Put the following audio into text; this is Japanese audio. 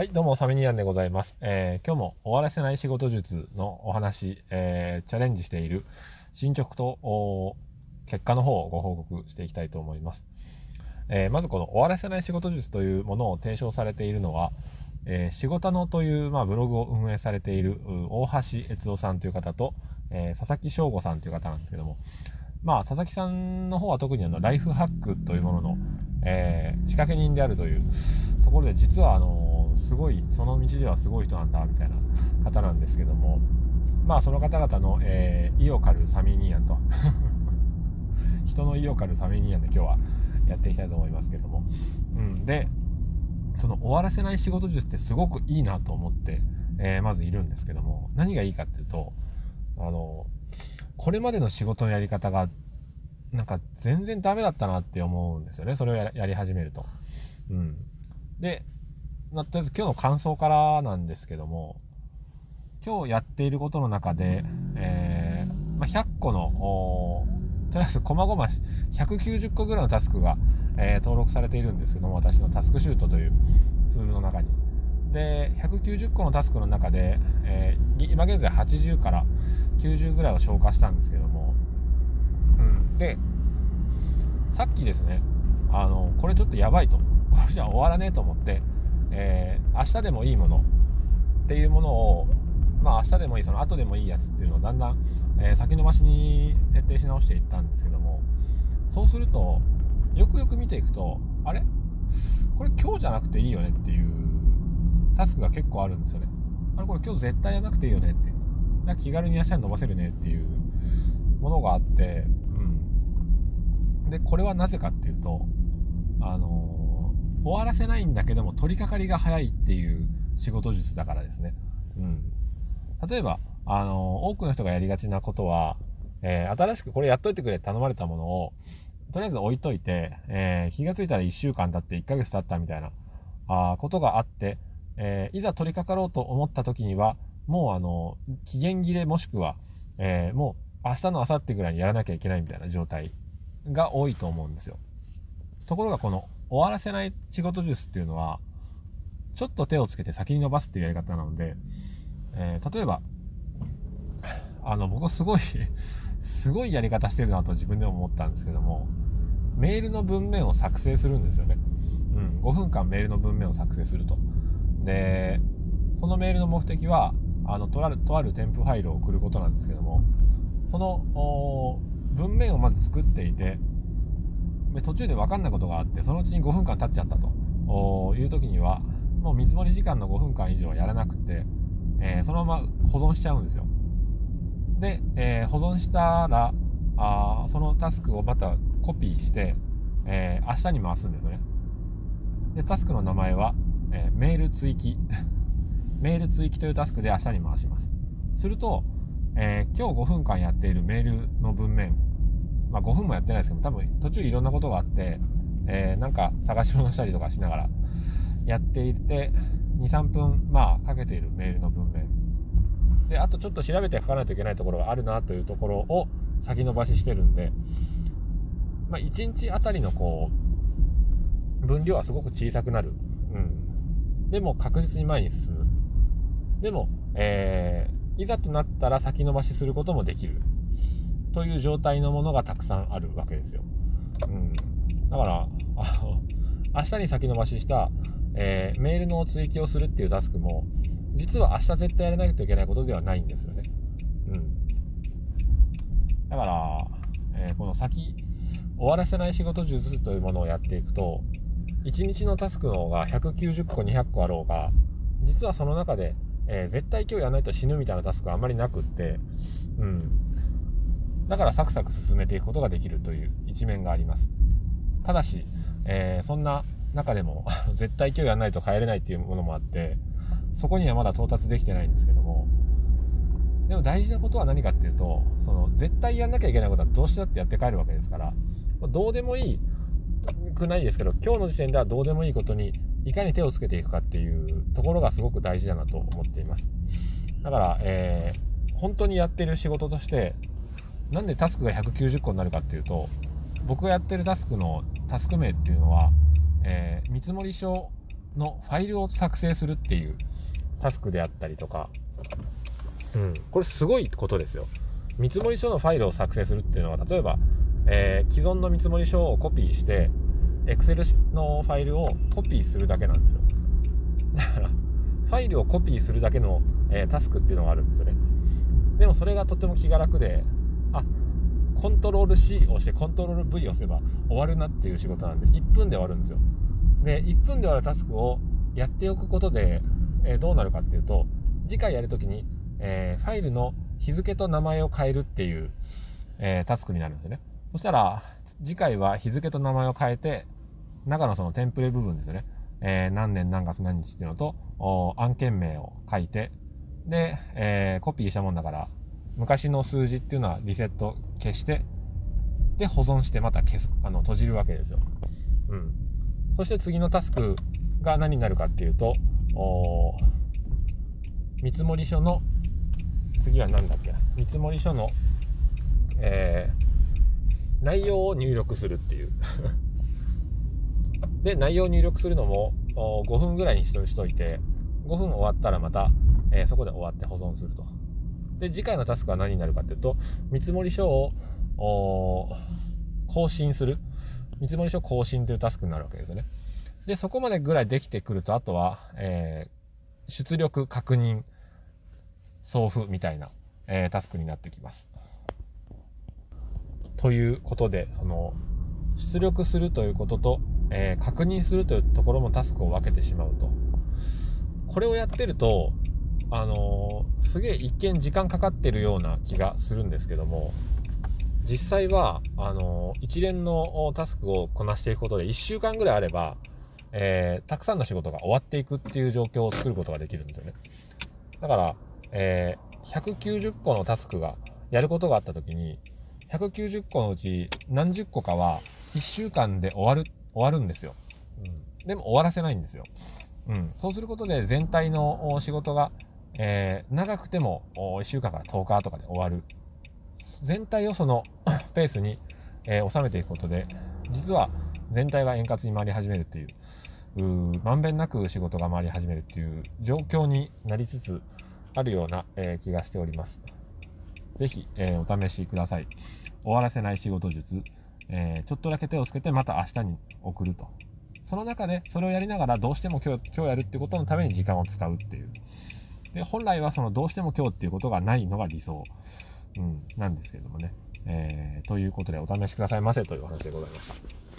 はい、どうも、サミニアンでございます。えー今日も終わらせない仕事術のお話、えーチャレンジしている進捗と結果の方をご報告していきたいと思います。えーまずこの終わらせない仕事術というものを提唱されているのは、えー仕事のという、まあ、ブログを運営されている大橋悦夫さんという方と、え佐々木翔吾さんという方なんですけども、まあ、佐々木さんの方は特にあのライフハックというものの、え仕掛け人であるというところで実はあのすごいその道ではすごい人なんだみたいな方なんですけども。まあその方々の、えー意を狩るサミーニーアンと。人の意を狩るサミニアンで今日はやっていきたいと思いますけども、うん、でその終わらせない仕事術ってすごくいいなと思って、えーまずいるんですけども。何がいいかっていうとあのこれまでの仕事のやり方がなんか全然ダメだったなって思うんですよね。それをややり始めると。うん、で、まあ、とりあえず今日の感想からなんですけども今日やっていることの中で、えーまあ、100個のとりあえず細々190個ぐらいのタスクが、えー登録されているんですけども私のタスクシュートというツールの中に。で190個のタスクの中で、えー今現在80から90ぐらいを消化したんですけども、うん、でさっきですねあのこれちょっとやばいとこれじゃ終わらねえと思って、えー明日でもいいものっていうものをまあ明日でもいいその後でもいいやつっていうのをだんだん、えー先延ばしに設定し直していったんですけどもそうするとよくよく見ていくとあれ？これ今日じゃなくていいよねっていうタスクが結構あるんですよね。あれこれ今日絶対やらなくていいよねってなんか気軽に明日に伸ばせるねっていうものがあって、うん、でこれはなぜかっていうとあの終わらせないんだけども取り掛かりが早いっていう仕事術だからですね、うん、例えば、あの多くの人がやりがちなことは、えー新しくこれやっといてくれ頼まれたものをとりあえず置いといて、えー気がついたら1週間経って1ヶ月経ったみたいなあことがあって、えーいざ取り掛かろうと思った時にはもうあの期限切れもしくは、えもう明日の明後日ぐらいにやらなきゃいけないみたいな状態が多いと思うんですよ。ところがこの終わらせない仕事術っていうのはちょっと手をつけて先に伸ばすっていうやり方なので、えー例えばあの僕すごい すごいやり方してるなと自分でも思ったんですけどもメールの文面を作成するんですよね、うん、5分間メールの文面を作成すると。でそのメールの目的はあのとあるとある添付ファイルを送ることなんですけどもその文面をまず作っていて途中で分かんないことがあってそのうちに5分間経っちゃったと。いう時にはもう見積もり時間の5分間以上やらなくて、えーそのまま保存しちゃうんですよ。で、えー保存したらあそのタスクをまたコピーして、えー明日に回すんですね。でタスクの名前は、えメール追記。メール追記というタスクで明日に回します。すると、え今日5分間やっているメールの文面まあ5分もやってないですけど多分途中いろんなことがあって、えーなんか探し物したりとかしながらやっていて23分まあかけているメールの文面。であとちょっと調べて書かないといけないところがあるなというところを先延ばししてるんで、まあ、1日あたりのこう分量はすごく小さくなる、うん、でも確実に前に進む。でも、えーいざとなったら先延ばしすることもできる。という状態のものがたくさんあるわけですよ、うん、だからあの明日に先延ばしした、えーメールの追記をするっていうタスクも実は明日絶対やらないといけないことではないんですよね。うん。だから、えーこの先、終わらせない仕事術というものをやっていくと、1日のタスクの方が190個、200個あろうが、実はその中で、えー絶対今日やらないと死ぬみたいなタスクはあまりなくって、うん。だからサクサク進めていくことができるという一面があります。ただし、えーそんな中でも 絶対今日やらないと帰れないっていうものもあってそこにはまだ到達できてないんですけどもでも大事なことは何かっていうとその絶対やんなきゃいけないことはどうしてだってやって帰るわけですからどうでもいいくないですけど今日の時点ではどうでもいいことにいかに手をつけていくかっていうところがすごく大事だなと思っていますだから、えー本当にやってる仕事としてなんでタスクが190個になるかっていうと僕がやってるタスクのタスク名っていうのは、えー見積書のファイルを作成するっていうタスクであったりとか、うん、これすごいことですよ。見積書のファイルを作成するっていうのは、例えば、えー、既存の見積書をコピーして、Excel のファイルをコピーするだけなんですよ。だから、ファイルをコピーするだけの、えー、タスクっていうのがあるんですよね。でもそれがとても気が楽で、あ、コントロール C を押してコントロール V を押せば終わるなっていう仕事なんで、1分で終わるんですよ。で、1分で終わるタスクをやっておくことで、えー、どうなるかっていうと、次回やるときに、えー、ファイルの日付と名前を変えるっていう、えー、タスクになるんですよね。そしたら、次回は日付と名前を変えて、中のそのテンプレ部分ですよね。えー、何年何月何日っていうのと、案件名を書いて、で、えー、コピーしたもんだから、昔の数字っていうのはリセット消して、で、保存してまた消す、あの、閉じるわけですよ。うん。そして次のタスクが何になるかっていうと、お見積書の、次は何だっけ、見積書の、えー、内容を入力するっていう で、内容を入力するのも5分ぐらいにしといて、5分終わったらまた、えー、そこで終わって保存すると。で、次回のタスクは何になるかっていうと、見積書を更新する。見積書更新というタスクになるわけですよね。で、そこまでぐらいできてくると、あとは、えー、出力確認、送付みたいな、えー、タスクになってきます。ということで、その、出力するということと、えー、確認するというところもタスクを分けてしまうと。これをやってると、あの、すげえ一見時間かかってるような気がするんですけども、実際は、あの、一連のタスクをこなしていくことで1週間ぐらいあれば、えー、たくさんの仕事が終わっていくっていう状況を作ることができるんですよね。だから、えー、190個のタスクがやることがあった時に、190個のうち何十個かは1週間で終わる、終わるんですよ。うん。でも終わらせないんですよ。うん。そうすることで全体の仕事が、えー、長くても1週間から10日とかで終わる。全体をその ペースに、えー、収めていくことで、実は全体が円滑に回り始めるっていう、まんべんなく仕事が回り始めるっていう状況になりつつあるような、えー、気がしております。ぜひ、えー、お試しください。終わらせない仕事術。え、ちょっとだけ手をつけてまた明日に送ると。その中でそれをやりながらどうしても今日今日やるっていうことのために時間を使うっていう。で、本来はそのどうしても今日っていうことがないのが理想、うん、なんですけどもね。えー、ということでお試しくださいませというお話でございました。